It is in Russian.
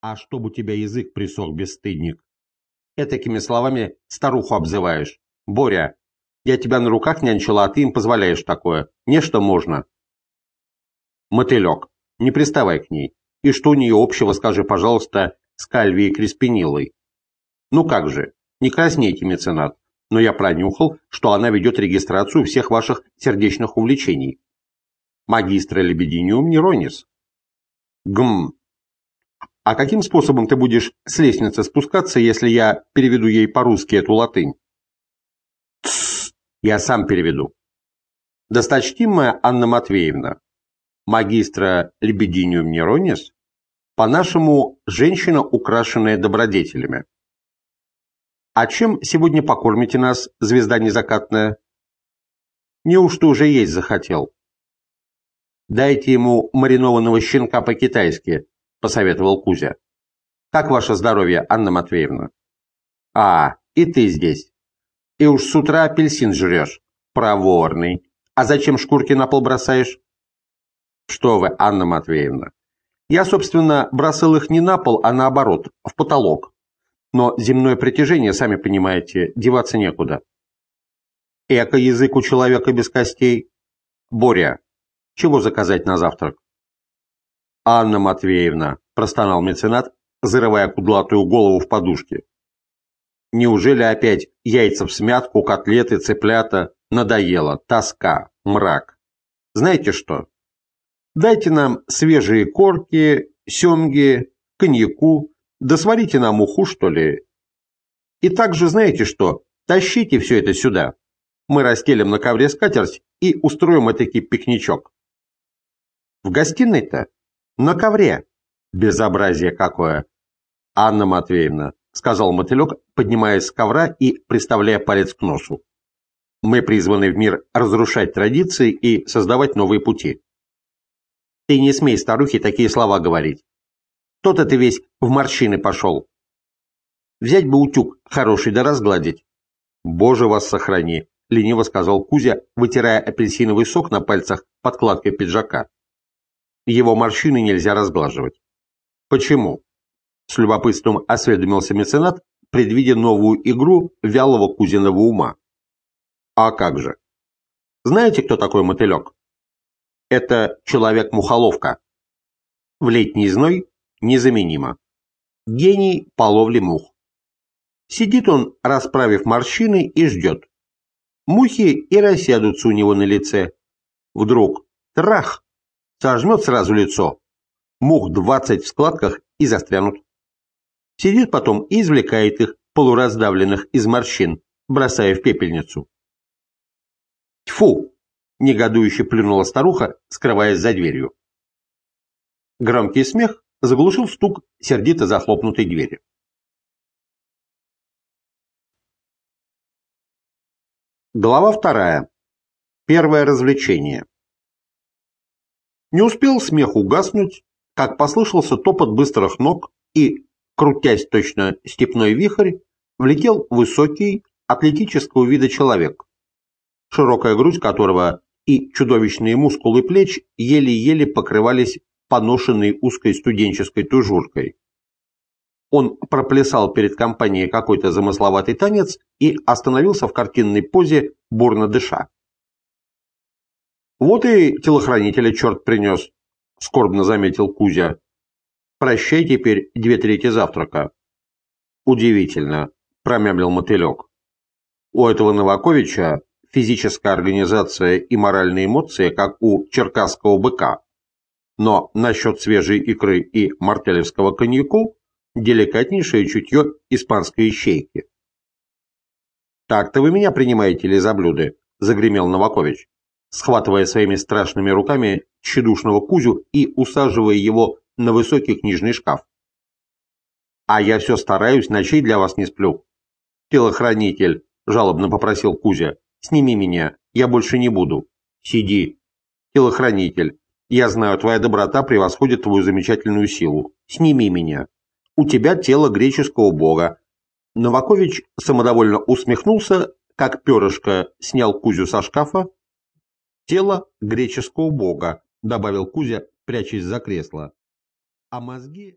А чтоб у тебя язык присох, бесстыдник. Этакими словами старуху обзываешь. Боря, я тебя на руках нянчила, а ты им позволяешь такое. Нечто можно. Мотылек, не приставай к ней. И что у нее общего, скажи, пожалуйста, с Кальвией Креспинилой? Ну как же, не краснейте, меценат, но я пронюхал, что она ведет регистрацию всех ваших сердечных увлечений. Магистра Лебединиум Неронис. Гм. А каким способом ты будешь с лестницы спускаться, если я переведу ей по-русски эту латынь? Тссс, я сам переведу. Досточтимая Анна Матвеевна, магистра Лебединиум Неронис, по-нашему, женщина, украшенная добродетелями. А чем сегодня покормите нас, звезда незакатная? Неужто уже есть захотел? Дайте ему маринованного щенка по-китайски, посоветовал Кузя. Как ваше здоровье, Анна Матвеевна? А, и ты здесь. И уж с утра апельсин жрешь. Проворный. А зачем шкурки на пол бросаешь? Что вы, Анна Матвеевна. Я, собственно, бросал их не на пол, а наоборот, в потолок. Но земное притяжение, сами понимаете, деваться некуда. Эко язык у человека без костей. Боря, чего заказать на завтрак? Анна Матвеевна, простонал меценат, зарывая кудлатую голову в подушке. Неужели опять яйца в смятку, котлеты, цыплята? Надоело, тоска, мрак. Знаете что? Дайте нам свежие корки, семги, коньяку, да сварите нам уху, что ли. И также знаете что? Тащите все это сюда. Мы расстелим на ковре скатерть и устроим этакий пикничок. В гостиной-то? На ковре. Безобразие какое. Анна Матвеевна, сказал мотылек, поднимаясь с ковра и приставляя палец к носу. Мы призваны в мир разрушать традиции и создавать новые пути. Ты не смей старухе такие слова говорить. То-то ты весь в морщины пошел. Взять бы утюг хороший да разгладить. Боже вас сохрани, лениво сказал Кузя, вытирая апельсиновый сок на пальцах подкладкой пиджака. Его морщины нельзя разглаживать. Почему? С любопытством осведомился меценат, предвидя новую игру вялого кузиного ума. А как же? Знаете, кто такой мотылек? Это человек-мухоловка. В летний зной незаменимо. Гений по ловле мух. Сидит он, расправив морщины, и ждет. Мухи и рассядутся у него на лице. Вдруг трах! Сожмет сразу лицо. Мух двадцать в складках и застрянут. Сидит потом и извлекает их, полураздавленных из морщин, бросая в пепельницу. Тьфу! Негодующе плюнула старуха, скрываясь за дверью. Громкий смех заглушил стук сердито захлопнутой двери. Глава вторая. Первое развлечение. Не успел смех угаснуть, как послышался топот быстрых ног и, крутясь точно степной вихрь, влетел высокий, атлетического вида человек, широкая грудь которого и чудовищные мускулы плеч еле-еле покрывались поношенной узкой студенческой тужуркой. Он проплясал перед компанией какой-то замысловатый танец и остановился в картинной позе, бурно дыша. «Вот и телохранителя черт принес», — скорбно заметил Кузя. «Прощай теперь две трети завтрака». «Удивительно», — промямлил мотылек. «У этого Новаковича физическая организация и моральные эмоции, как у черкасского быка. Но насчет свежей икры и мартелевского коньяку деликатнейшее чутье испанской ищейки. «Так-то вы меня принимаете ли за блюды?» – загремел Новакович схватывая своими страшными руками тщедушного Кузю и усаживая его на высокий книжный шкаф. «А я все стараюсь, ночей для вас не сплю». «Телохранитель», — жалобно попросил Кузя, — «сними меня, я больше не буду». «Сиди». «Телохранитель, я знаю, твоя доброта превосходит твою замечательную силу. Сними меня. У тебя тело греческого бога». Новакович самодовольно усмехнулся, как перышко снял Кузю со шкафа, Тело греческого бога, добавил Кузя, прячась за кресло. А мозги